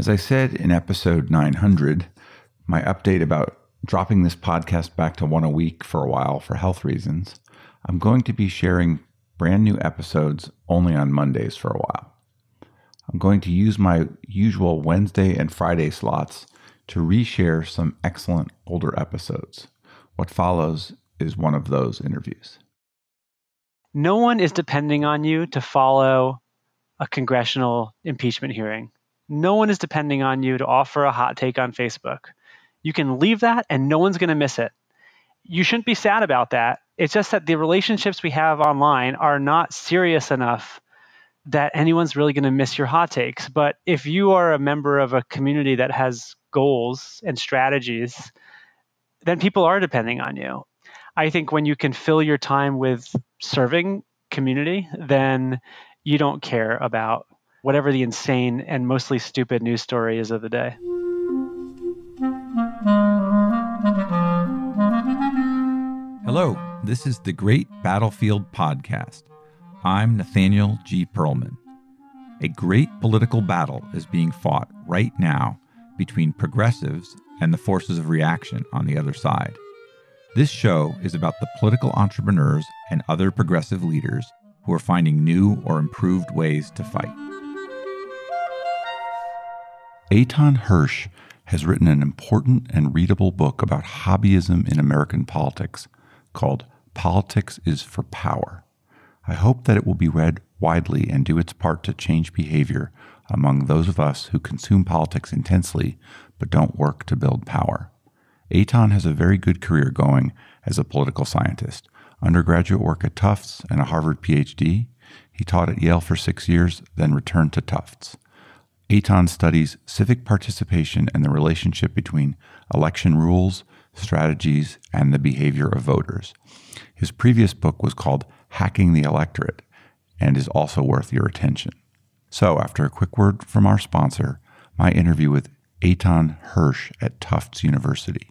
As I said in episode 900, my update about dropping this podcast back to one a week for a while for health reasons, I'm going to be sharing brand new episodes only on Mondays for a while. I'm going to use my usual Wednesday and Friday slots to reshare some excellent older episodes. What follows is one of those interviews. No one is depending on you to follow a congressional impeachment hearing. No one is depending on you to offer a hot take on Facebook. You can leave that and no one's going to miss it. You shouldn't be sad about that. It's just that the relationships we have online are not serious enough that anyone's really going to miss your hot takes. But if you are a member of a community that has goals and strategies, then people are depending on you. I think when you can fill your time with serving community, then you don't care about whatever the insane and mostly stupid news story is of the day. Hello, this is the Great Battlefield Podcast. I'm Nathaniel G. Pearlman. A great political battle is being fought right now between progressives and the forces of reaction on the other side. This show is about the political entrepreneurs and other progressive leaders who are finding new or improved ways to fight. Eitan Hersh has written an important and readable book about hobbyism in American politics called Politics is for Power. I hope that it will be read widely and do its part to change behavior among those of us who consume politics intensely but don't work to build power. Eitan has a very good career going as a political scientist. Undergraduate work at Tufts and a Harvard PhD. He taught at Yale for six years, then returned to Tufts. Eitan studies civic participation and the relationship between election rules, strategies, and the behavior of voters. His previous book was called Hacking the Electorate and is also worth your attention. So, after a quick word from our sponsor, my interview with Eitan Hersh at Tufts University.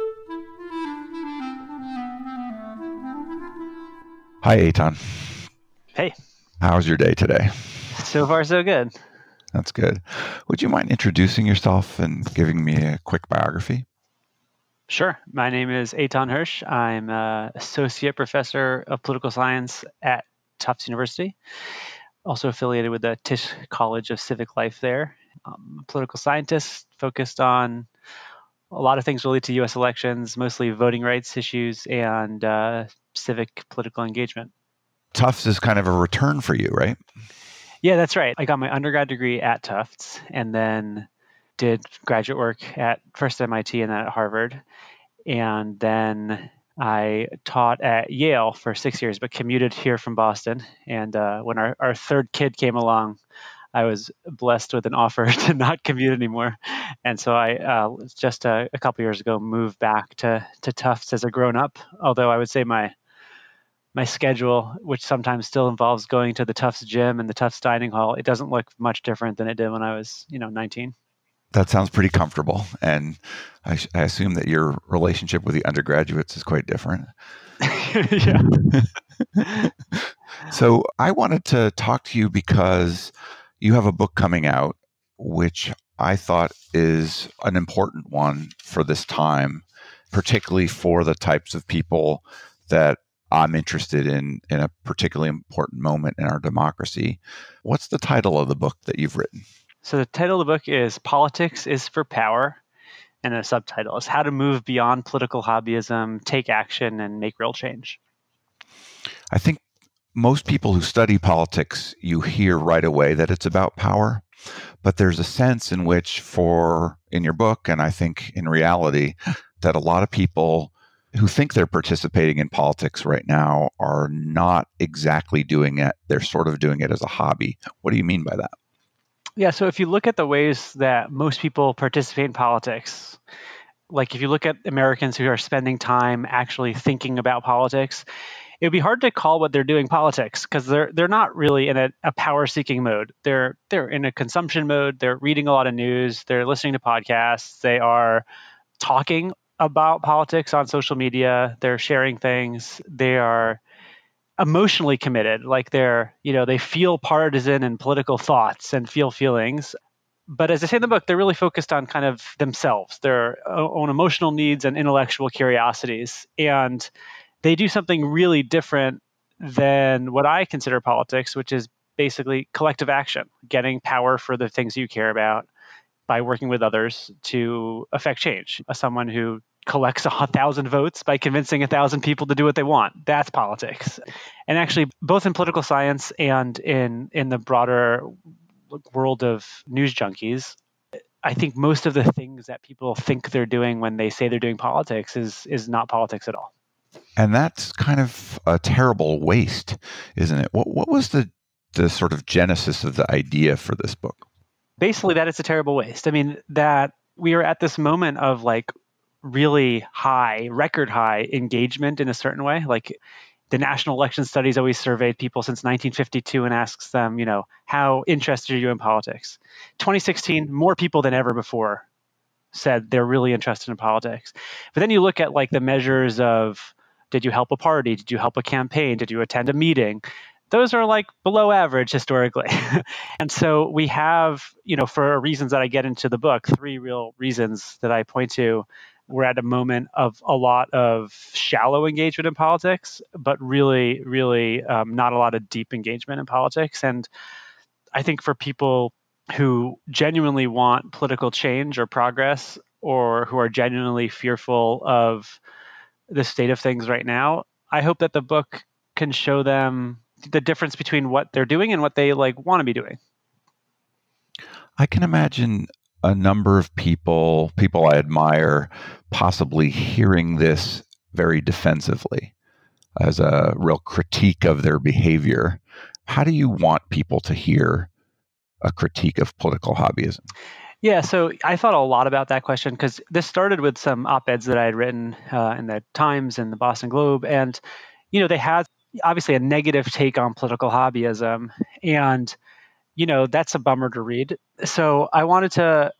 Hi, Eitan. Hey. How's your day today? So far, so good. That's good. Would you mind introducing yourself and giving me a quick biography? Sure. My name is Eitan Hersh. I'm an associate professor of political science at Tufts University, also affiliated with the Tisch College of Civic Life there. I'm a political scientist focused on a lot of things related to U.S. elections, mostly voting rights issues and uh, civic political engagement. Tufts is kind of a return for you, right? Yeah, that's right. I got my undergrad degree at Tufts and then did graduate work at first MIT and then at Harvard. And then I taught at Yale for six years, but commuted here from Boston. And uh, when our, our third kid came along, I was blessed with an offer to not commute anymore, and so I uh, just a, a couple years ago moved back to to Tufts as a grown up. Although I would say my my schedule, which sometimes still involves going to the Tufts gym and the Tufts dining hall, it doesn't look much different than it did when I was, you know, 19. That sounds pretty comfortable, and I, I assume that your relationship with the undergraduates is quite different. yeah. so I wanted to talk to you because you have a book coming out, which I thought is an important one for this time, particularly for the types of people that I'm interested in in a particularly important moment in our democracy. What's the title of the book that you've written? So the title of the book is Politics is for Power, and the subtitle is How to Move Beyond Political Hobbyism, Take Action, and Make Real Change. I think most people who study politics, you hear right away that it's about power. But there's a sense in which, for in your book, and I think in reality, that a lot of people who think they're participating in politics right now are not exactly doing it. They're sort of doing it as a hobby. What do you mean by that? Yeah, so if you look at the ways that most people participate in politics, like if you look at Americans who are spending time actually thinking about politics, it would be hard to call what they're doing politics because they're they're not really in a, a power seeking mode. They're they're in a consumption mode. They're reading a lot of news. They're listening to podcasts. They are talking about politics on social media. They're sharing things. They are emotionally committed, like they're, you know, they feel partisan and political thoughts and feel feelings. But as I say in the book, they're really focused on kind of themselves, their own emotional needs and intellectual curiosities. And they do something really different than what I consider politics, which is basically collective action, getting power for the things you care about by working with others to affect change. As someone who collects a thousand votes by convincing a thousand people to do what they want. That's politics. And actually, both in political science and in in the broader world of news junkies, I think most of the things that people think they're doing when they say they're doing politics is is not politics at all. And that's kind of a terrible waste, isn't it? What what was the the sort of genesis of the idea for this book? Basically, that it's a terrible waste. I mean, that we are at this moment of like really high, record high engagement in a certain way. Like the National Election Studies always surveyed people since 1952 and asks them, you know, how interested are you in politics? 2016, more people than ever before said they're really interested in politics. But then you look at like the measures of did you help a party? Did you help a campaign? Did you attend a meeting? Those are like below average historically. and so we have, you know, for reasons that I get into the book, three real reasons that I point to we're at a moment of a lot of shallow engagement in politics, but really, really um, not a lot of deep engagement in politics. And I think for people who genuinely want political change or progress, or who are genuinely fearful of the state of things right now, I hope that the book can show them the difference between what they're doing and what they like want to be doing. I can imagine a number of people, people I admire, possibly hearing this very defensively as a real critique of their behavior. How do you want people to hear a critique of political hobbyism? Yeah, so I thought a lot about that question because this started with some op eds that I had written uh, in the Times and the Boston Globe. And, you know, they had obviously a negative take on political hobbyism. And, you know, that's a bummer to read. So I wanted to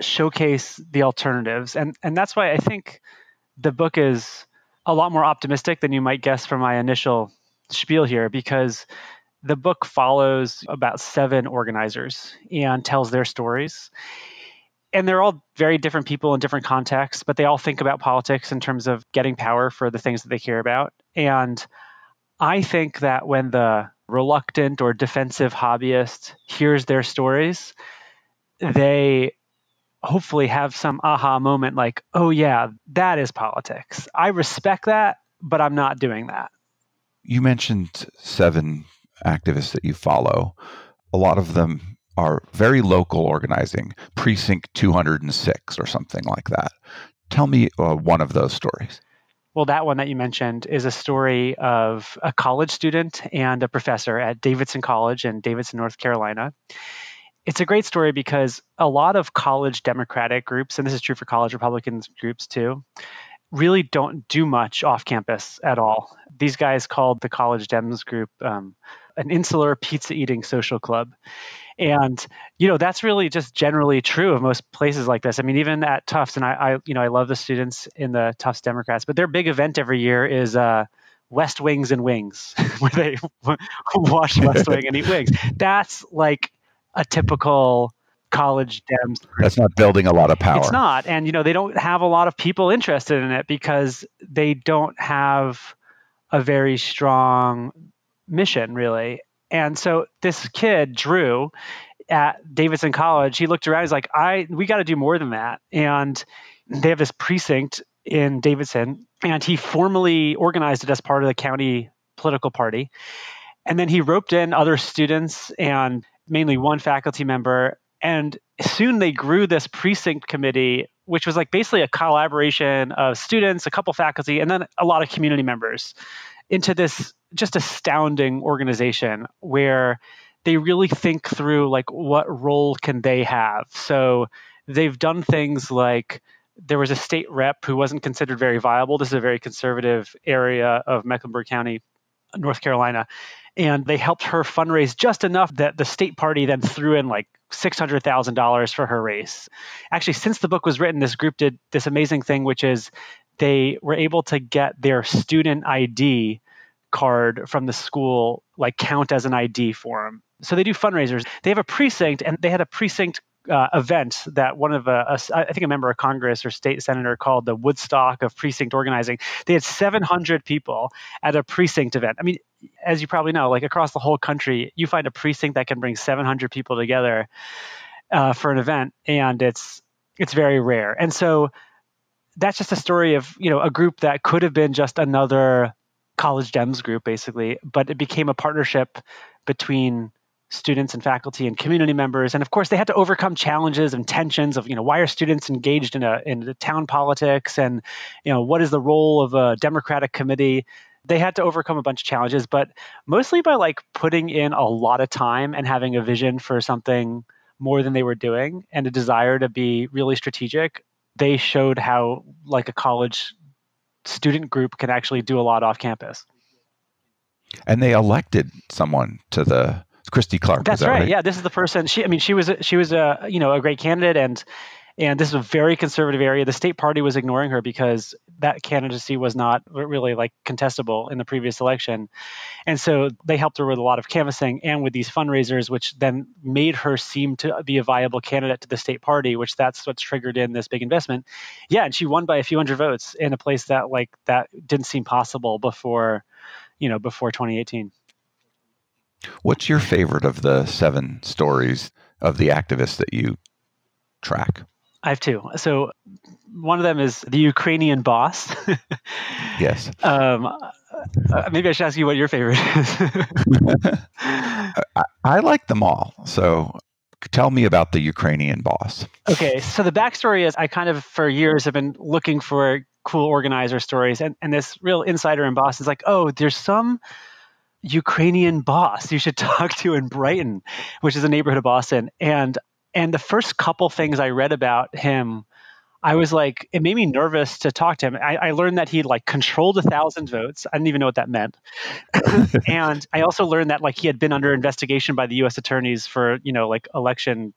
showcase the alternatives. And, and that's why I think the book is a lot more optimistic than you might guess from my initial spiel here, because the book follows about seven organizers and tells their stories. And they're all very different people in different contexts, but they all think about politics in terms of getting power for the things that they care about. And I think that when the reluctant or defensive hobbyist hears their stories, they hopefully have some aha moment like, oh, yeah, that is politics. I respect that, but I'm not doing that. You mentioned seven activists that you follow. A lot of them are very local organizing, Precinct 206 or something like that. Tell me uh, one of those stories. Well, that one that you mentioned is a story of a college student and a professor at Davidson College in Davidson, North Carolina. It's a great story because a lot of college Democratic groups, and this is true for college Republican groups too, really don't do much off campus at all. These guys called the College Dems group um, an insular pizza eating social club. And you know that's really just generally true of most places like this. I mean, even at Tufts, and I, I you know I love the students in the Tufts Democrats, but their big event every year is uh, West Wings and Wings, where they watch West Wing and eat wings. That's like a typical college Dems. That's not building a lot of power. It's not, and you know they don't have a lot of people interested in it because they don't have a very strong mission, really. And so this kid, Drew, at Davidson College, he looked around. He's like, "I, we got to do more than that." And they have this precinct in Davidson, and he formally organized it as part of the county political party. And then he roped in other students and mainly one faculty member. And soon they grew this precinct committee which was like basically a collaboration of students, a couple faculty, and then a lot of community members into this just astounding organization where they really think through like what role can they have. So they've done things like there was a state rep who wasn't considered very viable. This is a very conservative area of Mecklenburg County, North Carolina. And they helped her fundraise just enough that the state party then threw in like $600,000 for her race. Actually, since the book was written, this group did this amazing thing, which is they were able to get their student ID card from the school like count as an ID for them. So they do fundraisers. They have a precinct, and they had a precinct uh, event that one of uh, a, I think a member of Congress or state senator called the Woodstock of precinct organizing. They had 700 people at a precinct event. I mean, as you probably know, like across the whole country, you find a precinct that can bring 700 people together uh, for an event, and it's it's very rare. And so that's just a story of you know a group that could have been just another college Dems group, basically, but it became a partnership between students and faculty and community members. And of course they had to overcome challenges and tensions of you know why are students engaged in a in the town politics? And you know what is the role of a democratic committee? They had to overcome a bunch of challenges but mostly by like putting in a lot of time and having a vision for something more than they were doing and a desire to be really strategic they showed how like a college student group can actually do a lot off campus. And they elected someone to the Christy Clark. That's that right. right. Yeah, this is the person. She, I mean, she was she was a you know a great candidate, and and this is a very conservative area. The state party was ignoring her because that candidacy was not really like contestable in the previous election, and so they helped her with a lot of canvassing and with these fundraisers, which then made her seem to be a viable candidate to the state party, which that's what's triggered in this big investment. Yeah, and she won by a few hundred votes in a place that like that didn't seem possible before, you know, before 2018. What's your favorite of the seven stories of the activists that you track? I have two. So one of them is the Ukrainian boss. yes. Um, uh, maybe I should ask you what your favorite is. I, I like them all. So tell me about the Ukrainian boss. Okay. So the backstory is I kind of, for years, have been looking for cool organizer stories. And, and this real insider in Boston is like, oh, there's some Ukrainian boss you should talk to in Brighton, which is a neighborhood of Boston. And and the first couple things I read about him, I was like, it made me nervous to talk to him. I, I learned that he like controlled a thousand votes. I didn't even know what that meant. and I also learned that like he had been under investigation by the U.S. attorneys for you know like election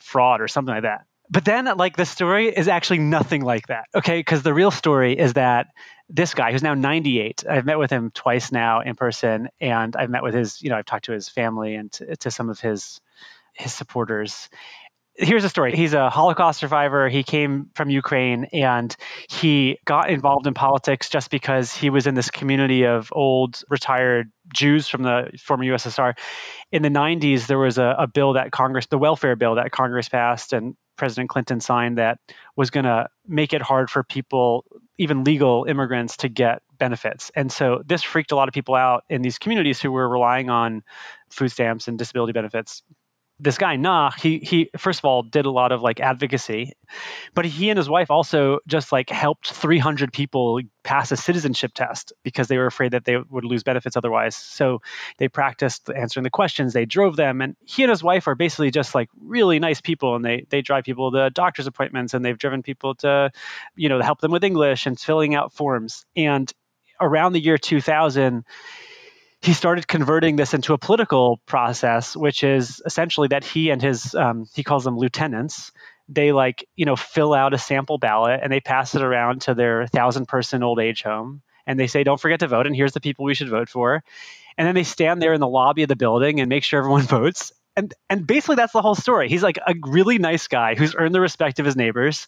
fraud or something like that. But then, like, the story is actually nothing like that. Okay. Because the real story is that this guy who's now 98, I've met with him twice now in person, and I've met with his, you know, I've talked to his family and to, to some of his his supporters here's a story. He's a Holocaust survivor. He came from Ukraine and he got involved in politics just because he was in this community of old retired Jews from the former USSR. In the 90s, there was a, a bill that Congress, the welfare bill that Congress passed and President Clinton signed that was going to make it hard for people, even legal immigrants, to get benefits. And so this freaked a lot of people out in these communities who were relying on food stamps and disability benefits this guy Nah, he he first of all did a lot of like advocacy, but he and his wife also just like helped 300 people pass a citizenship test because they were afraid that they would lose benefits otherwise. So they practiced answering the questions. They drove them, and he and his wife are basically just like really nice people, and they they drive people to doctor's appointments, and they've driven people to, you know, help them with English and filling out forms. And around the year 2000 he started converting this into a political process, which is essentially that he and his um, he calls them lieutenants. They like you know fill out a sample ballot and they pass it around to their thousand person old age home, and they say, "Don't forget to vote." And here's the people we should vote for. And then they stand there in the lobby of the building and make sure everyone votes and and basically that's the whole story. He's like a really nice guy who's earned the respect of his neighbors,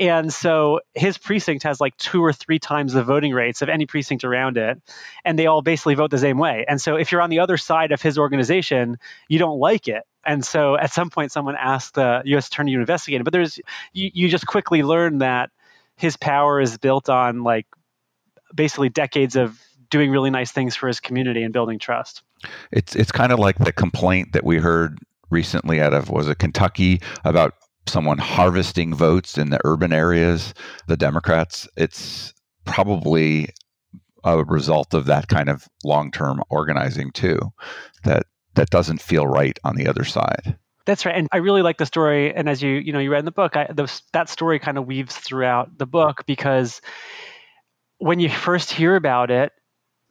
and so his precinct has like two or three times the voting rates of any precinct around it, and they all basically vote the same way. And so if you're on the other side of his organization, you don't like it. And so at some point, someone asked the U.S. attorney to investigate it, but there's you, you just quickly learn that his power is built on like basically decades of doing really nice things for his community and building trust. It's it's kind of like the complaint that we heard recently out of was it Kentucky about someone harvesting votes in the urban areas, the Democrats, it's probably a result of that kind of long-term organizing too that that doesn't feel right on the other side. That's right, and I really like the story. And as you you know you read in the book, I, the, that story kind of weaves throughout the book because when you first hear about it,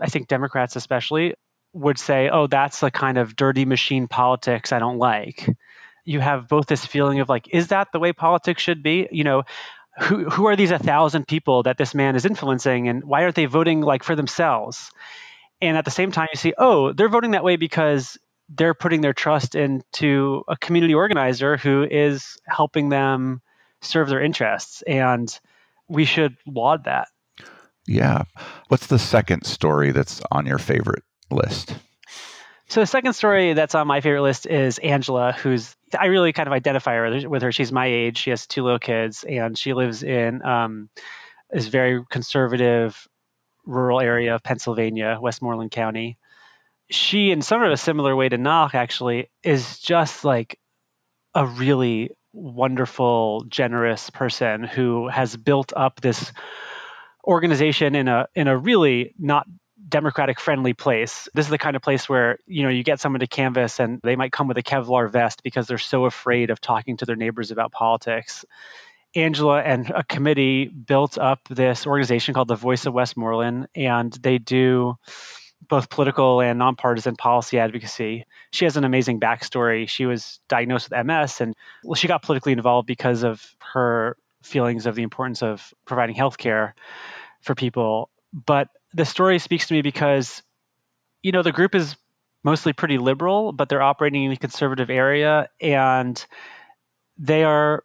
I think Democrats especially would say, "Oh, that's a kind of dirty machine politics I don't like." You have both this feeling of like, "Is that the way politics should be?" You know, who who are these a thousand people that this man is influencing, and why aren't they voting like for themselves? And at the same time, you see, oh, they're voting that way because they're putting their trust into a community organizer who is helping them serve their interests. And we should laud that. Yeah. What's the second story that's on your favorite list? So the second story that's on my favorite list is Angela, who's I really kind of identify her with her. She's my age. She has two little kids, and she lives in um, this very conservative rural area of Pennsylvania, Westmoreland County she, in sort of a similar way to Nach, actually, is just like a really wonderful, generous person who has built up this organization in a in a really not democratic friendly place. This is the kind of place where, you know, you get someone to canvas and they might come with a Kevlar vest because they're so afraid of talking to their neighbors about politics. Angela and a committee built up this organization called the Voice of Westmoreland and they do both political and nonpartisan policy advocacy. She has an amazing backstory. She was diagnosed with MS and well, she got politically involved because of her feelings of the importance of providing health care for people. But the story speaks to me because, you know, the group is mostly pretty liberal, but they're operating in a conservative area and they are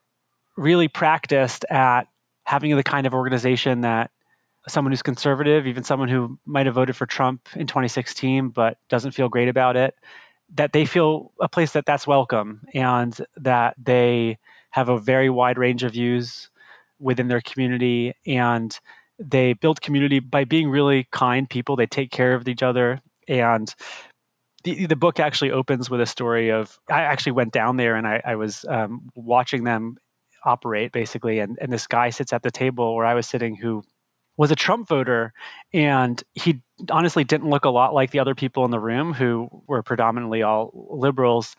really practiced at having the kind of organization that someone who's conservative, even someone who might have voted for Trump in 2016 but doesn't feel great about it, that they feel a place that that's welcome and that they have a very wide range of views within their community and they build community by being really kind people. They take care of each other and the, the book actually opens with a story of I actually went down there and I, I was um, watching them operate basically and, and this guy sits at the table where I was sitting who was a Trump voter, and he honestly didn't look a lot like the other people in the room who were predominantly all liberals.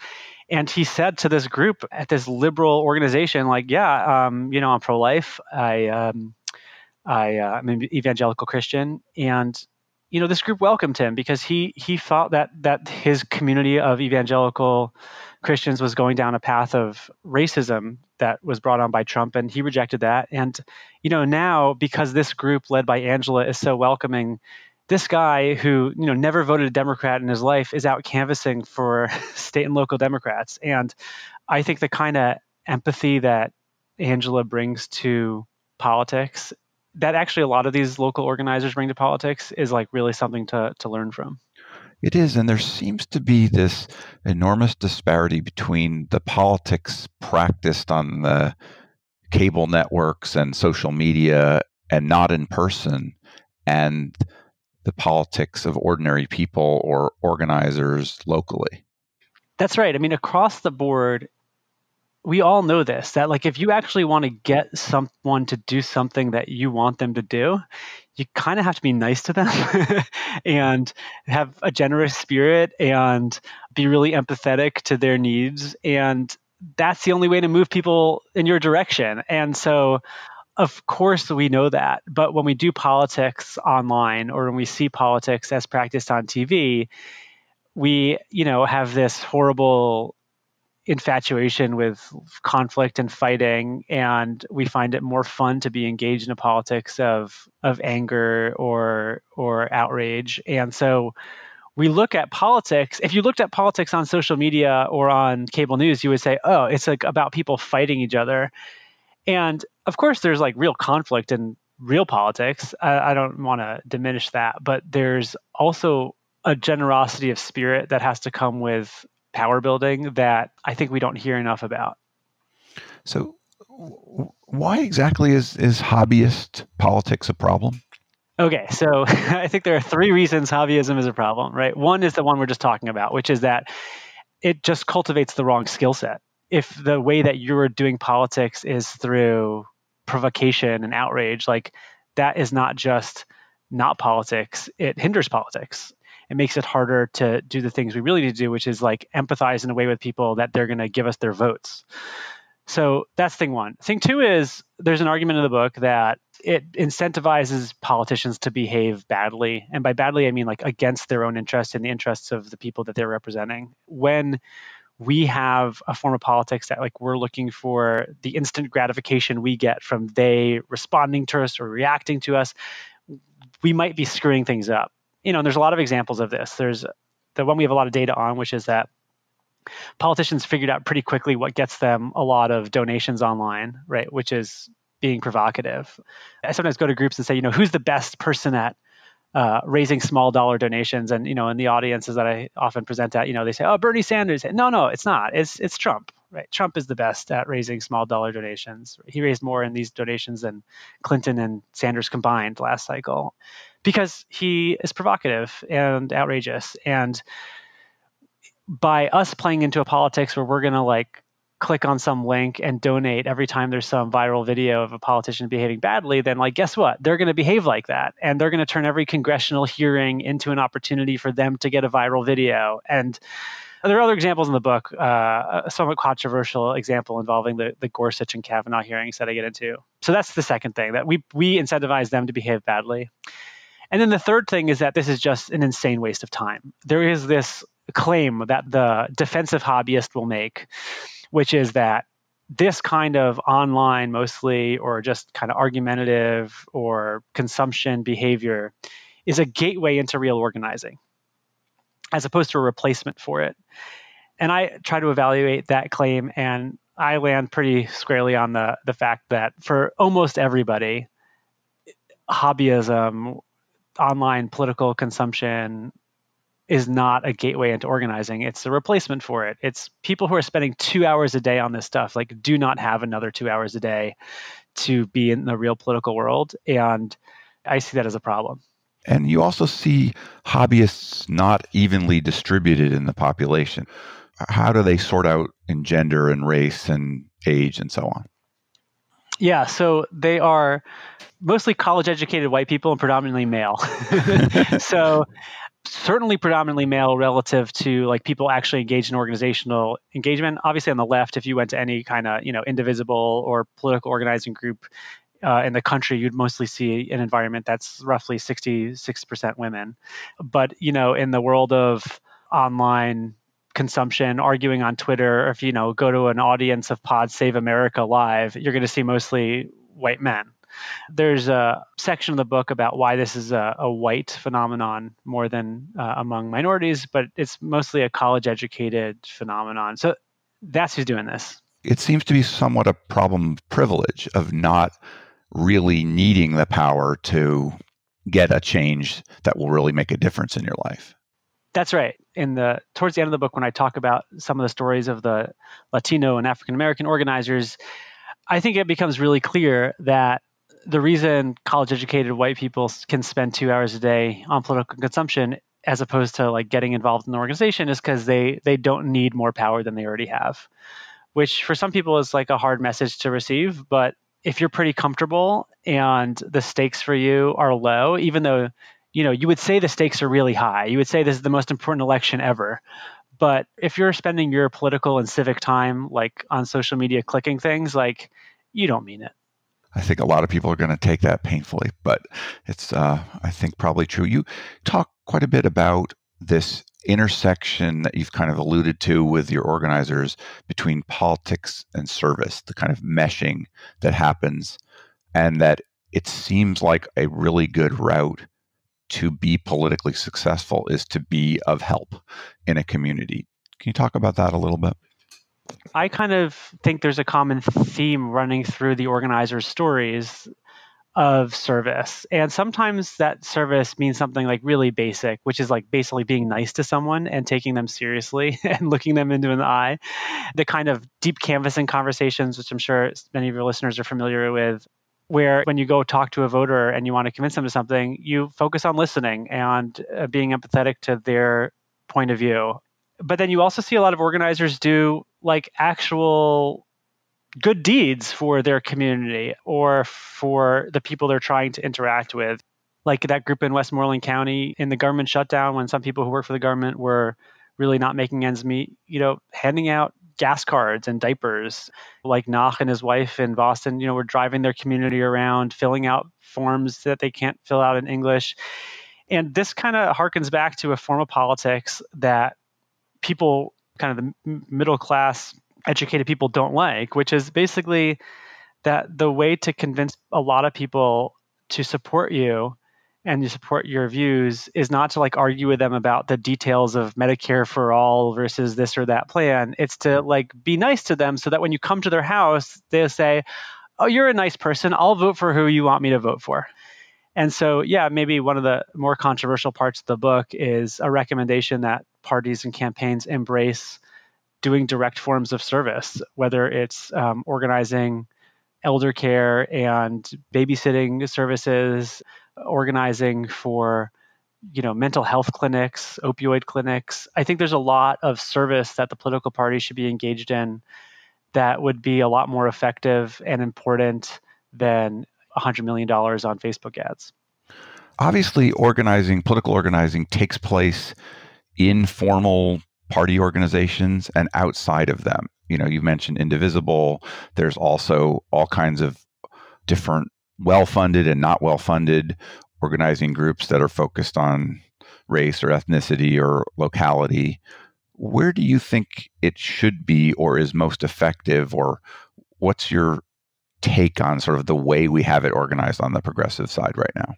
And he said to this group at this liberal organization, like, "Yeah, um, you know, I'm pro-life. I, um, I, uh, I'm an evangelical Christian, and you know, this group welcomed him because he he thought that that his community of evangelical Christians was going down a path of racism that was brought on by Trump, and he rejected that. And you know, now because this group led by Angela is so welcoming, this guy who you know never voted a Democrat in his life is out canvassing for state and local Democrats. And I think the kind of empathy that Angela brings to politics that actually a lot of these local organizers bring to politics is like really something to to learn from. It is, and there seems to be this enormous disparity between the politics practiced on the cable networks and social media and not in person, and the politics of ordinary people or organizers locally. That's right. I mean, across the board, we all know this that like if you actually want to get someone to do something that you want them to do you kind of have to be nice to them and have a generous spirit and be really empathetic to their needs and that's the only way to move people in your direction. And so of course we know that but when we do politics online or when we see politics as practiced on tv we you know have this horrible infatuation with conflict and fighting and we find it more fun to be engaged in a politics of of anger or or outrage. And so we look at politics if you looked at politics on social media or on cable news you would say oh it's like about people fighting each other. And of course there's like real conflict in real politics. I, I don't want to diminish that but there's also a generosity of spirit that has to come with power building that I think we don't hear enough about. So, why exactly is, is hobbyist politics a problem? Okay, so I think there are three reasons hobbyism is a problem, right? One is the one we're just talking about, which is that it just cultivates the wrong skill set. if the way that you're doing politics is through provocation and outrage, like that is not just not politics, it hinders politics. It makes it harder to do the things we really need to do, which is like empathize in a way with people that they're going to give us their votes. So that's thing one. Thing two is there's an argument in the book that it incentivizes politicians to behave badly. And by badly, I mean like against their own interests and the interests of the people that they're representing. When we have a form of politics that like we're looking for the instant gratification we get from they responding to us or reacting to us we might be screwing things up you know there's a lot of examples of this there's the one we have a lot of data on which is that politicians figured out pretty quickly what gets them a lot of donations online right which is being provocative i sometimes go to groups and say you know who's the best person at uh, raising small dollar donations. And you know, in the audiences that I often present at, you know, they say, "Oh, Bernie Sanders." No, no, it's not. It's it's Trump. Right? Trump is the best at raising small dollar donations. He raised more in these donations than Clinton and Sanders combined last cycle, because he is provocative and outrageous. And by us playing into a politics where we're going to like click on some link and donate every time there's some viral video of a politician behaving badly, then like guess what? They're going to behave like that, and they're going to turn every congressional hearing into an opportunity for them to get a viral video. And there are other examples in the book, uh, a somewhat controversial example involving the, the Gorsuch and Kavanaugh hearings that I get into. So that's the second thing that we we incentivize them to behave badly. And then the third thing is that this is just an insane waste of time. There is this claim that the defensive hobbyist will make which is that this kind of online mostly or just kind of argumentative or consumption behavior is a gateway into real organizing as opposed to a replacement for it. And I try to evaluate that claim and I land pretty squarely on the the fact that for almost everybody hobbyism online political consumption is not a gateway into organizing. It's a replacement for it. It's people who are spending two hours a day on this stuff, like, do not have another two hours a day to be in the real political world. And I see that as a problem. And you also see hobbyists not evenly distributed in the population. How do they sort out in gender and race and age and so on? Yeah, so they are mostly college educated white people and predominantly male. so certainly predominantly male relative to like people actually engaged in organizational engagement. Obviously, on the left, if you went to any kind of you know indivisible or political organizing group uh, in the country, you'd mostly see an environment that's roughly 66% women. But you know, in the world of online consumption, arguing on Twitter, or if you know go to an audience of Pod Save America live, you're going to see mostly white men. There's a section of the book about why this is a, a white phenomenon more than uh, among minorities, but it's mostly a college educated phenomenon. So that's who's doing this. It seems to be somewhat a problem of privilege of not really needing the power to get a change that will really make a difference in your life. That's right. In the towards the end of the book, when I talk about some of the stories of the Latino and African American organizers, I think it becomes really clear that the reason college educated white people can spend two hours a day on political consumption as opposed to like getting involved in the organization is because they they don't need more power than they already have which for some people is like a hard message to receive but if you're pretty comfortable and the stakes for you are low even though you know you would say the stakes are really high. You would say this is the most important election ever. But if you're spending your political and civic time like on social media clicking things like you don't mean it. I think a lot of people are going to take that painfully, but it's, uh, I think, probably true. You talk quite a bit about this intersection that you've kind of alluded to with your organizers between politics and service, the kind of meshing that happens, and that it seems like a really good route to be politically successful is to be of help in a community. Can you talk about that a little bit? I kind of think there's a common theme running through the organizers' stories of service. And sometimes that service means something like really basic, which is like basically being nice to someone and taking them seriously and looking them into an eye. The kind of deep canvassing conversations, which I'm sure many of your listeners are familiar with, where when you go talk to a voter and you want to convince them to something, you focus on listening and uh, being empathetic to their point of view but then you also see a lot of organizers do like actual good deeds for their community or for the people they're trying to interact with. Like that group in Westmoreland County in the government shutdown, when some people who work for the government were really not making ends meet, you know, handing out gas cards and diapers. Like Nach and his wife in Boston, you know, were driving their community around, filling out forms that they can't fill out in English. And this kind of harkens back to a form of politics that people, kind of the middle class educated people don't like, which is basically that the way to convince a lot of people to support you and you support your views is not to like argue with them about the details of Medicare for all versus this or that plan. It's to like be nice to them so that when you come to their house, they'll say, Oh, you're a nice person. I'll vote for who you want me to vote for. And so, yeah, maybe one of the more controversial parts of the book is a recommendation that parties and campaigns embrace doing direct forms of service, whether it's um, organizing elder care and babysitting services, organizing for you know mental health clinics, opioid clinics. I think there's a lot of service that the political party should be engaged in that would be a lot more effective and important than $100 million on Facebook ads. Obviously, organizing, political organizing takes place in formal party organizations and outside of them. You know, you mentioned Indivisible. There's also all kinds of different well funded and not well funded organizing groups that are focused on race or ethnicity or locality. Where do you think it should be or is most effective, or what's your take on sort of the way we have it organized on the progressive side right now?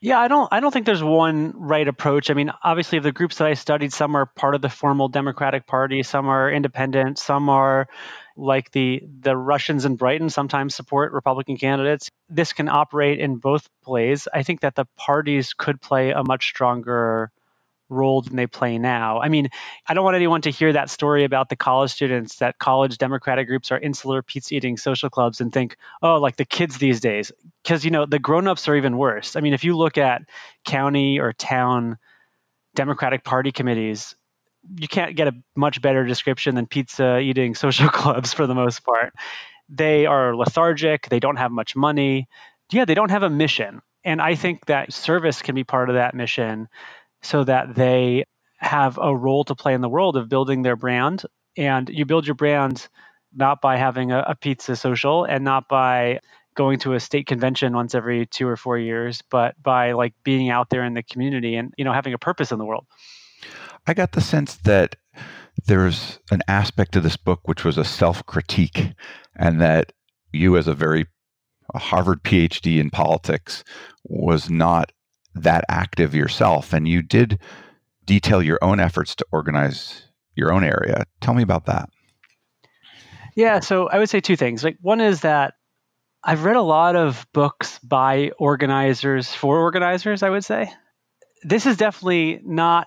Yeah, I don't I don't think there's one right approach. I mean, obviously the groups that I studied some are part of the formal Democratic Party, some are independent, some are like the the Russians in Brighton sometimes support Republican candidates. This can operate in both plays. I think that the parties could play a much stronger role than they play now. I mean, I don't want anyone to hear that story about the college students that college Democratic groups are insular pizza eating social clubs and think, oh, like the kids these days. Because, you know, the grown-ups are even worse. I mean, if you look at county or town Democratic Party committees, you can't get a much better description than pizza eating social clubs for the most part. They are lethargic, they don't have much money. Yeah, they don't have a mission. And I think that service can be part of that mission so that they have a role to play in the world of building their brand. And you build your brand not by having a, a pizza social and not by going to a state convention once every two or four years, but by like being out there in the community and you know having a purpose in the world. I got the sense that there's an aspect of this book which was a self-critique, and that you, as a very a Harvard PhD in politics, was not that active yourself, and you did detail your own efforts to organize your own area. Tell me about that. Yeah, so I would say two things. Like one is that I've read a lot of books by organizers for organizers, I would say. This is definitely not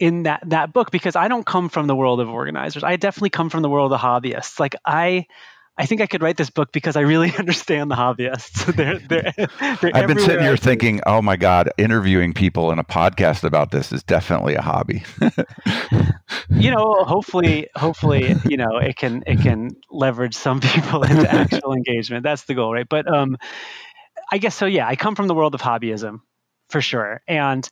in that that book because I don't come from the world of organizers. I definitely come from the world of hobbyists. Like I I think I could write this book because I really understand the hobbyists. they're, they're, they're I've been sitting here thinking, oh my God, interviewing people in a podcast about this is definitely a hobby. you know, hopefully, hopefully, you know, it can it can leverage some people into actual engagement. That's the goal, right? But um, I guess so. Yeah, I come from the world of hobbyism for sure, and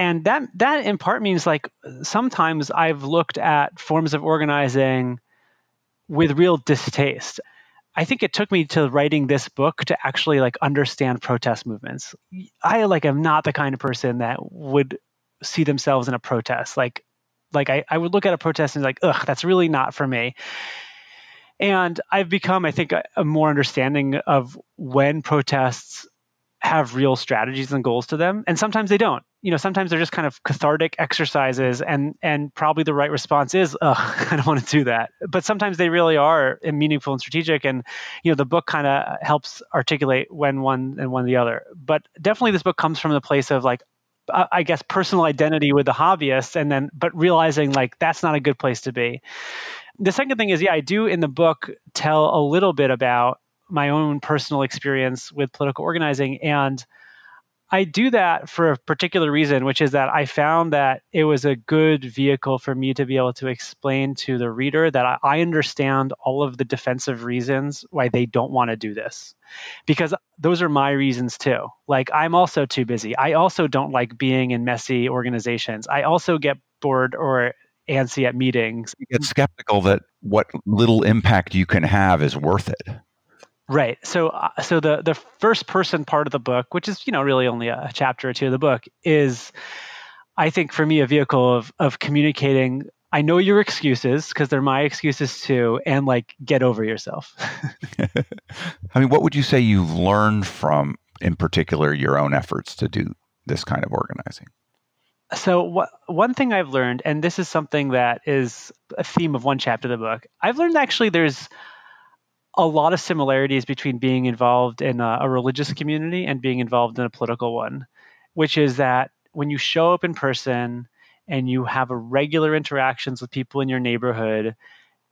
and that that in part means like sometimes I've looked at forms of organizing with real distaste. I think it took me to writing this book to actually like understand protest movements. I like am not the kind of person that would see themselves in a protest. Like like I, I would look at a protest and be like, ugh, that's really not for me. And I've become, I think, a, a more understanding of when protests have real strategies and goals to them and sometimes they don't you know sometimes they're just kind of cathartic exercises and and probably the right response is i don't want to do that but sometimes they really are uh, meaningful and strategic and you know the book kind of helps articulate when one and when the other but definitely this book comes from the place of like uh, I guess personal identity with the hobbyists and then but realizing like that's not a good place to be. The second thing is yeah, I do in the book tell a little bit about my own personal experience with political organizing and I do that for a particular reason, which is that I found that it was a good vehicle for me to be able to explain to the reader that I, I understand all of the defensive reasons why they don't want to do this. Because those are my reasons too. Like, I'm also too busy. I also don't like being in messy organizations. I also get bored or antsy at meetings. You get skeptical that what little impact you can have is worth it. Right. So, uh, so the the first person part of the book, which is you know really only a chapter or two of the book, is I think for me a vehicle of of communicating. I know your excuses because they're my excuses too, and like get over yourself. I mean, what would you say you've learned from, in particular, your own efforts to do this kind of organizing? So, wh- one thing I've learned, and this is something that is a theme of one chapter of the book, I've learned actually there's a lot of similarities between being involved in a, a, religious community and being involved in a political one, which is that when you show up in person and you have regular interactions with people in your neighborhood,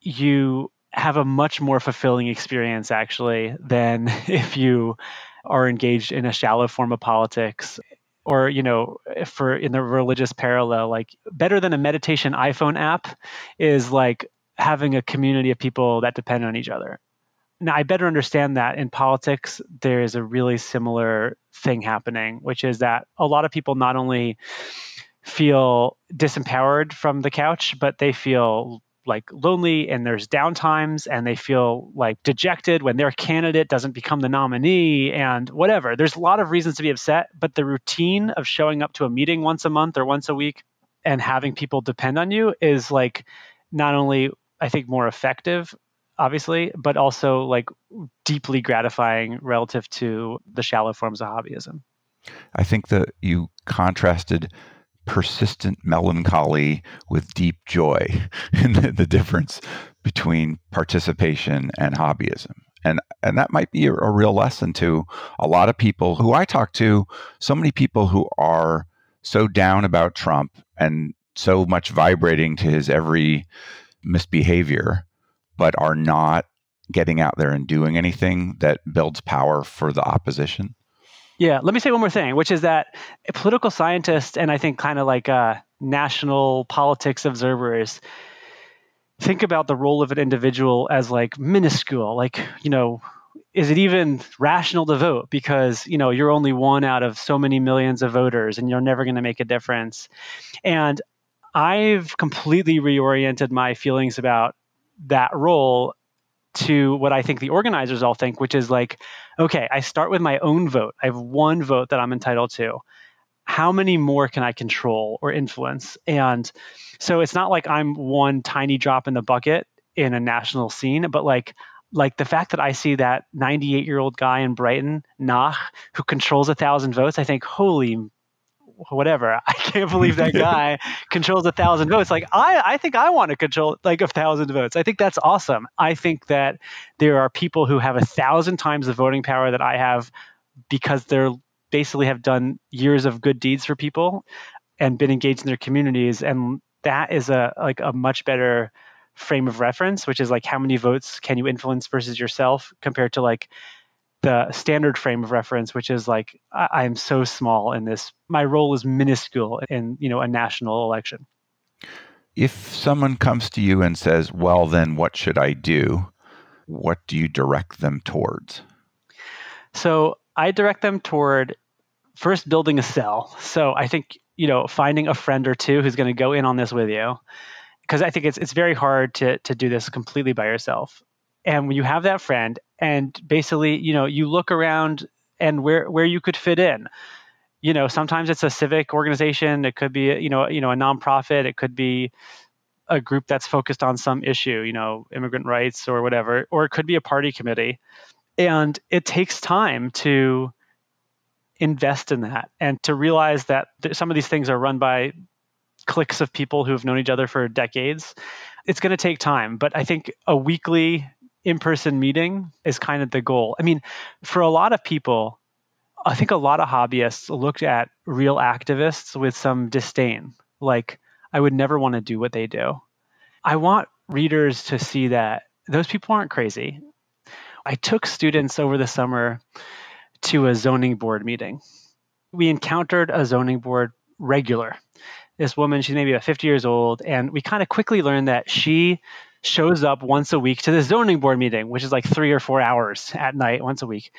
you have a much more fulfilling experience actually than if you are engaged in a shallow form of politics or you know for in the religious parallel like better than a meditation iphone app is like having a community of people that depend on each other now I better understand that in politics there is a really similar thing happening, which is that a lot of people not only feel disempowered from the couch, but they feel like lonely and there's downtimes and they feel like dejected when their candidate doesn't become the nominee and whatever. There's a lot of reasons to be upset, but the routine of showing up to a meeting once a month or once a week and having people depend on you is like not only I think more effective obviously, but also like deeply gratifying relative to the shallow forms of hobbyism. I think that you contrasted persistent melancholy with deep joy in the, the difference between participation and hobbyism. And, and that might be a, a real lesson to a lot of people who I talk to, so many people who are so down about Trump and so much vibrating to his every misbehavior but are not getting out there and doing anything that builds power for the opposition? Yeah, let me say one more thing, which is that political scientists and I think kind of like uh, national politics observers think about the role of an individual as like minuscule, like, you know, is it even rational to vote because you know you're only one out of so many millions of voters and you're never going to make a difference and i've completely reoriented my feelings about that role to what I think the organizers all think, which is like, okay, I start with my own vote. I have one vote that I'm entitled to. How many more can I control or influence? And so it's not like I'm one tiny drop in the bucket in a national scene, but like like the fact that I see that 98 year old guy in Brighton, Naakh, who controls a thousand votes, I think, holy whatever. I can't believe that guy controls a thousand votes. Like I, I think I want to control like a thousand votes. I think that's awesome. I think that there are people who have a thousand times the voting power that I have because they're basically have done years of good deeds for people and been engaged in their communities. And that is a like a much better frame of reference, which is like how many votes can you influence versus yourself compared to like the standard frame of reference, which is like I, am so small in this. My role is minuscule in you know a national election. If someone comes to you and says, "Well, then what should I do?" What do you direct them towards? So I direct them toward first building a cell. So I think you know finding a friend or two who's going to go in on this with you, because I think it's it's very hard to to do this completely by yourself. And when you have that friend and basically you know you look around and where where you could fit in. You know sometimes it's a civic organization. It could be you know you know a nonprofit. It could be a group that's focused on some issue you know immigrant rights or whatever or it could be a party committee. And it takes time to invest in that and to realize that th- some of these things are run by cliques of people who have known each other for decades. It's going to take time but i think a weekly in-person meeting is kind of the goal. I mean, for a lot of people, I think a lot of hobbyists looked at real activists with some disdain. Like, I would never want to do what they do. I want readers to see that those people aren't crazy. I took students over the summer to a zoning board meeting. we encountered a zoning board regular. This woman, she's maybe about 50 years old, and we kind of quickly learned that she shows up once a week to the zoning board meeting, which is like three or four hours at night once a week.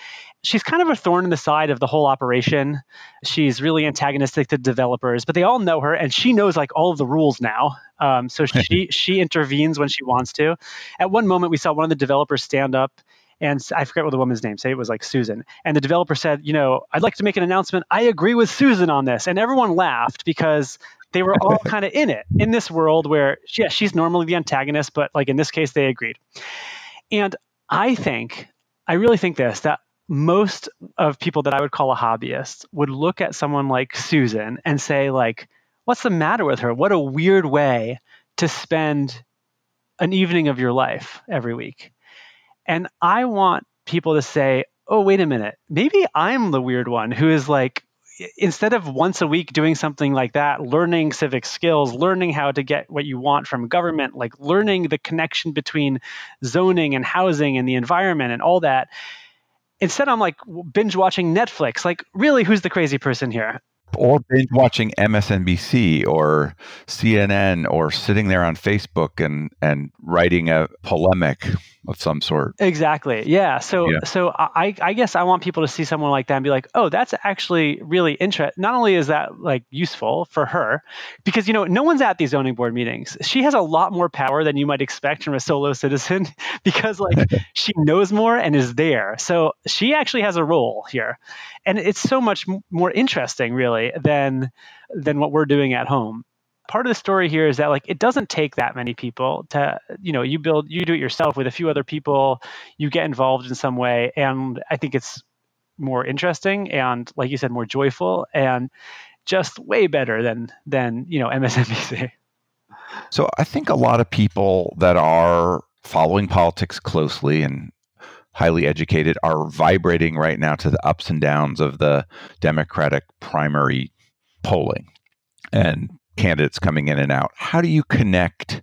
She's kind of a thorn in the side of the whole operation. She's really antagonistic to developers, but they all know her, and she knows like all of the rules now. Um, so she she intervenes when she wants to. At one moment, we saw one of the developers stand up and I forget what the woman's name. Say it was like Susan. And the developer said, you know, I'd like to make an announcement. I agree with Susan on this. And everyone laughed because they were all kind of in it in this world where, yeah, she's normally the antagonist, but like in this case, they agreed. And I think, I really think this that most of people that I would call a hobbyist would look at someone like Susan and say, like, what's the matter with her? What a weird way to spend an evening of your life every week. And I want people to say, oh, wait a minute, maybe I'm the weird one who is like, instead of once a week doing something like that, learning civic skills, learning how to get what you want from government, like learning the connection between zoning and housing and the environment and all that, instead I'm like binge watching Netflix. Like, really, who's the crazy person here? Or binge watching MSNBC or CNN or sitting there on Facebook and and writing a polemic of some sort. Exactly. Yeah. So yeah. so I I guess I want people to see someone like that and be like, oh, that's actually really interesting. Not only is that like useful for her, because you know no one's at these zoning board meetings. She has a lot more power than you might expect from a solo citizen because like she knows more and is there. So she actually has a role here, and it's so much more interesting, really, than than what we're doing at home. Part of the story here is that like it doesn't take that many people to you know you build you do it yourself with a few other people you get involved in some way and i think it's more interesting and like you said more joyful and just way better than than you know msnbc so i think a lot of people that are following politics closely and highly educated are vibrating right now to the ups and downs of the democratic primary polling and candidates coming in and out. How do you connect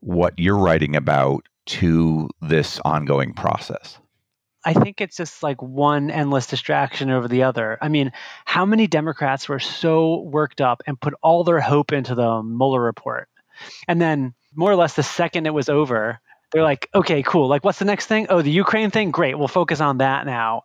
what you're writing about to this ongoing process? I think it's just like one endless distraction over the other. I mean, how many Democrats were so worked up and put all their hope into the Mueller report? And then, more or less, the second it was over, they're like, okay, cool. Like, what's the next thing? Oh, the Ukraine thing? Great. We'll focus on that now.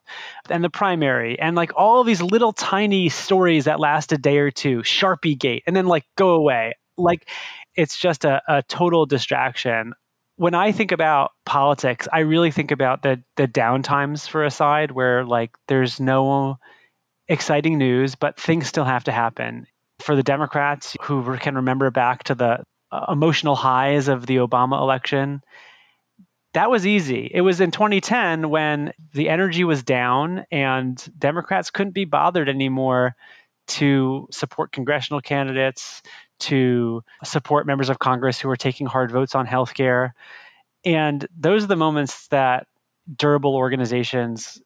And the primary, and like all these little tiny stories that last a day or two, Sharpie Gate, and then like go away. Like, it's just a, a total distraction. When I think about politics, I really think about the the downtimes for a side where like there's no exciting news, but things still have to happen. For the Democrats who can remember back to the uh, emotional highs of the Obama election, that was easy. It was in 2010 when the energy was down and Democrats couldn't be bothered anymore to support congressional candidates, to support members of Congress who were taking hard votes on health care. And those are the moments that durable organizations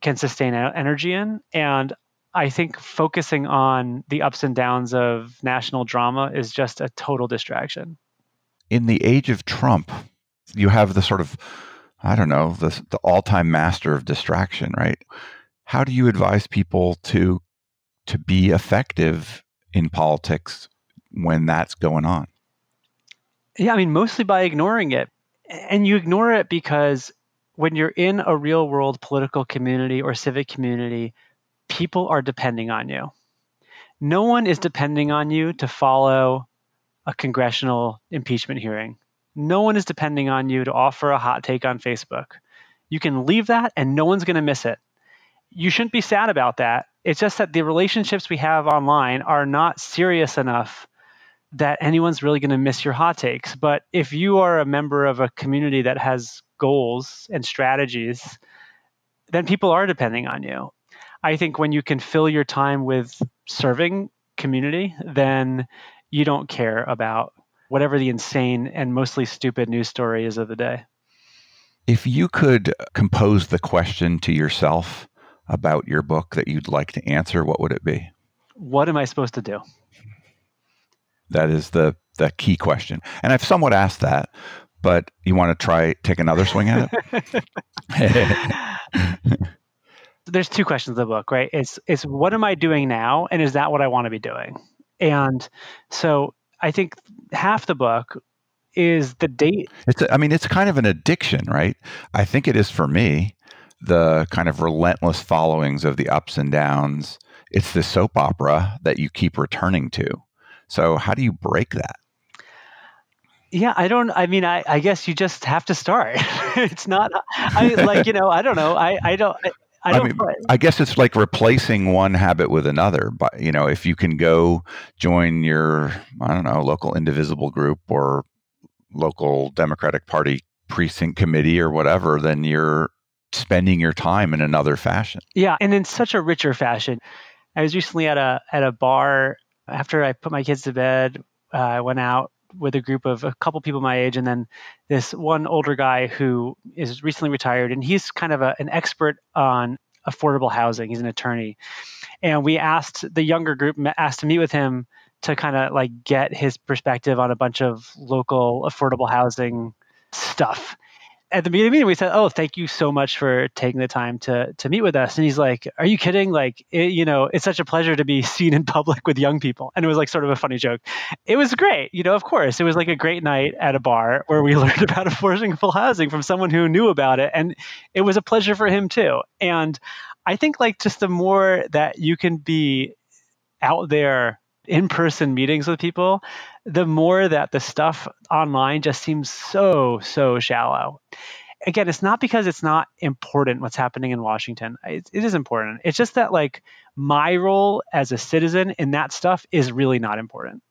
can sustain energy in. And I think focusing on the ups and downs of national drama is just a total distraction. In the age of Trump, you have the sort of I don't know the the all time master of distraction, right? How do you advise people to to be effective in politics when that's going on? Yeah, I mean, mostly by ignoring it, and you ignore it because when you're in a real world political community or civic community, people are depending on you. No one is depending on you to follow a congressional impeachment hearing. No one is depending on you to offer a hot take on Facebook. You can leave that and no one's going to miss it. You shouldn't be sad about that. It's just that the relationships we have online are not serious enough that anyone's really going to miss your hot takes. But if you are a member of a community that has goals and strategies, then people are depending on you. I think when you can fill your time with serving community, then you don't care about whatever the insane and mostly stupid news story is of the day. If you could compose the question to yourself about your book that you'd like to answer, what would it be? What am I supposed to do? That is the the key question. And I've somewhat asked that, but you want to try take another swing at it? there's two questions in the book, right? It's it's what am I doing now, and is that what I want to be doing? And so I think half the book is the date. It's a, I mean, it's kind of an addiction, right? I think it is for me. The kind of relentless followings of the ups and downs. It's the soap opera that you keep returning to. So how do you break that? Yeah, I don't. I mean, I, I guess you just have to start. it's not. I like you know. I don't know. I I don't. I, I, mean, I guess it's like replacing one habit with another. But you know, if you can go join your, I don't know, local indivisible group or local Democratic Party precinct committee or whatever, then you're spending your time in another fashion. Yeah, and in such a richer fashion. I was recently at a at a bar after I put my kids to bed. Uh, I went out with a group of a couple people my age, and then this one older guy who is recently retired, and he's kind of a, an expert on affordable housing. He's an attorney, and we asked the younger group asked to meet with him to kind of like get his perspective on a bunch of local affordable housing stuff at the meeting, we said, "Oh, thank you so much for taking the time to to meet with us." And he's like, "Are you kidding? Like, it, you know, it's such a pleasure to be seen in public with young people." And it was like sort of a funny joke. It was great, you know. Of course, it was like a great night at a bar where we learned about affordable housing from someone who knew about it, and it was a pleasure for him too. And I think like just the more that you can be out there in person meetings with people, the more that the stuff online just seems so, so shallow. Again, it's not because it's not important what's happening in Washington. it, it is important. It's just that, like, my role as a citizen in that stuff is really not important.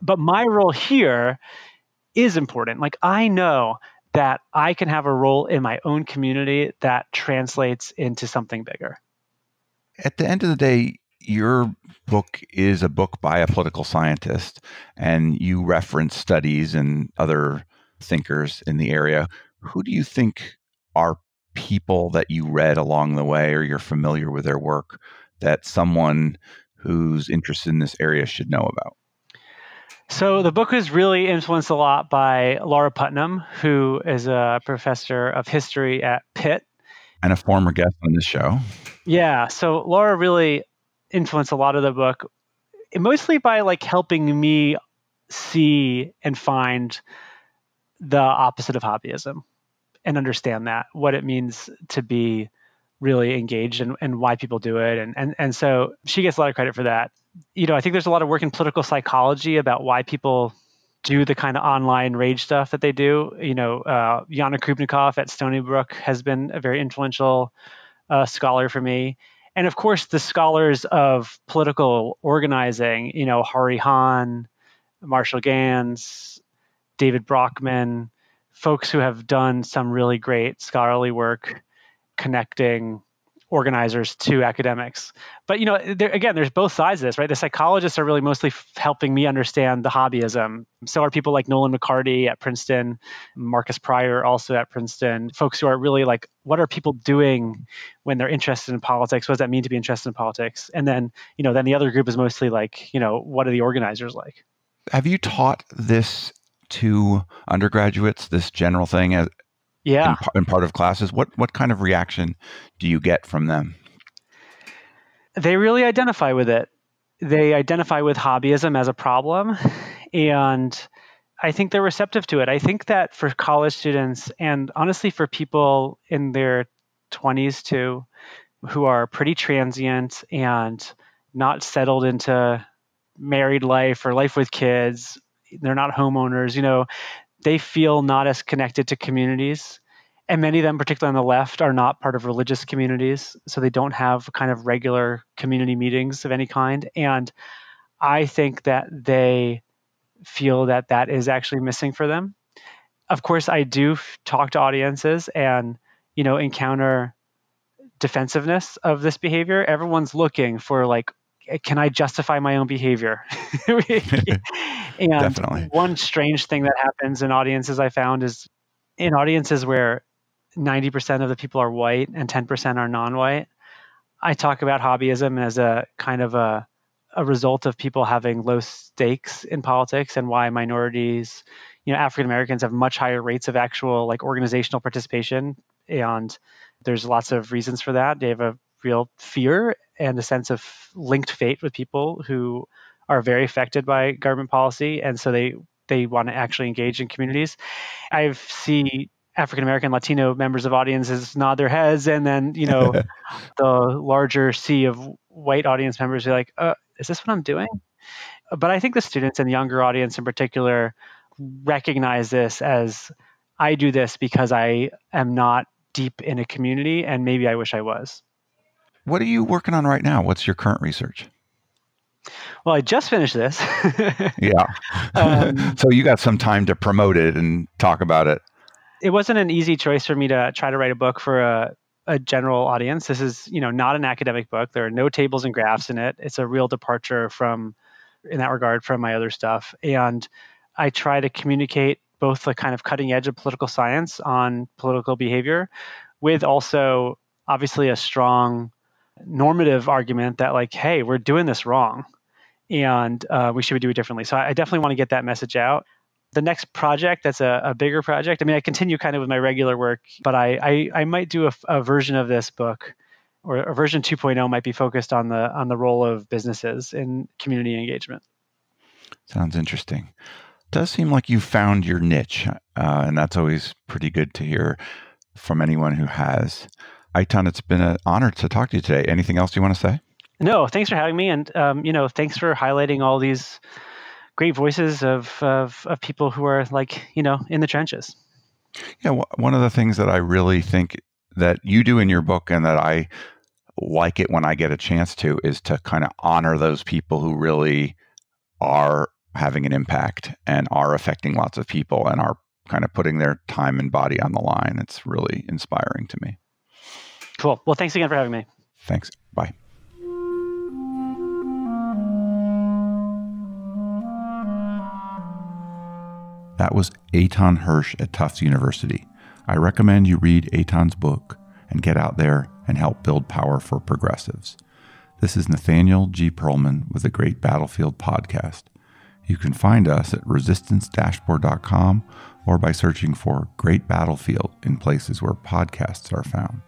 But my role here is important. Like, I know that I can have a role in my own community that translates into something bigger. At the end of the day, your book is a book by a political scientist, and you reference studies and other thinkers in the area. Who do you think are people that you read along the way or you're familiar with their work that someone who's interested in this area should know about? So the book was really influenced a lot by Lara Putnam, who is a professor of history at Pitt. And a former guest on this show. Yeah. So Lara really influenced a lot of the book, mostly by like helping me see and find the opposite of hobbyism and understand that what it means to be really engaged and, and why people do it. And, and and so she gets a lot of credit for that. You know i think there's a lot of work in political psychology about why people do the kind of online rage stuff that they do. You know uh, Yana Krupnikov at stony brook has been a very influential uh, scholar for me and of course the scholars of political organizing, you know, Hahrie Han, Marshall Ganz, David Broockman, folks who have done some really great scholarly work connecting organizers to academics. But you know, there, again, there's both sides of this, right? The psychologists are really mostly f- helping me understand the hobbyism. So are people like Nolan McCarty at Princeton, Markus Prior also at Princeton, folks who are really like, what are people doing when they're interested in politics? What does that mean to be interested in politics? And then, you know, then the other group is mostly like, you know, what are the organizers like? Have you taught this to undergraduates, this general thing yeah. in, in part of classes. What what kind of reaction do you get from them? They really identify with it. They identify with hobbyism as a problem, and I think they're receptive to it. I think that for college students, and honestly for people in their 20s too, who are pretty transient and not settled into married life or life with kids, they're not homeowners, you know, they feel not as connected to communities. And many of them, particularly on the left, are not part of religious communities. So they don't have kind of regular community meetings of any kind. And I think that they feel that that is actually missing for them. Of course, I do talk to audiences and, you know, encounter defensiveness of this behavior. Everyone's looking for like Uh, can I justify my own behavior? and Definitely. one strange thing that happens in audiences I found is in audiences where 90% of the people are white and 10% are non-white. I talk about hobbyism as a kind of a a result of people having low stakes in politics and why minorities, you know, African Americans have much higher rates of actual like organizational participation And there's lots of reasons for that. They have a real fear and a sense of linked fate with people who are very affected by government policy. And so they, they want to actually engage in communities. I see African American, Latino members of audiences nod their heads, and then you know the larger sea of white audience members are like, uh, "Is this what I'm doing?" But I think the students and the younger audience in particular recognize this as I do this because I am not deep in a community, and maybe I wish I was. What are you working on right now? What's your current research? Well, I just finished this. yeah. Um, so you got some time to promote it and talk about it it wasn't an easy choice for me to try to write a book for a, a general audience. This is, you know, not an academic book. There are no tables and graphs in it. It's a real departure from, in that regard, from my other stuff. And I try to communicate both the kind of cutting edge of political science on political behavior with also obviously a strong normative argument that like hey we're doing this wrong and uh, we should do it differently so i definitely want to get that message out the next project that's a, a, bigger project. I mean, I continue kind of with my regular work, but I, I, I might do a, a, version of this book or a version 2.0 might be focused on the on the role of businesses in community engagement. Sounds interesting. Does seem like you found your niche, uh, and that's always pretty good to hear from anyone who has. Eitan, it's been an honor to talk to you today. Anything else you want to say? No, thanks for having me, and um, you know, thanks for highlighting all these great voices of, of, of people who are like, you know, in the trenches. Yeah. One of the things that I really think that you do in your book and that I like it when I get a chance to is to kind of honor those people who really are having an impact and are affecting lots of people and are kind of putting their time and body on the line. It's really inspiring to me. Cool. Well, thanks again for having me. Thanks. Bye. That was Eitan Hersh at Tufts University. I recommend you read Eitan's book and get out there and help build power for progressives. This is Nathaniel G. Pearlman with the Great Battlefield Podcast. You can find us at resistancedashboard.com or by searching for Great Battlefield in places where podcasts are found.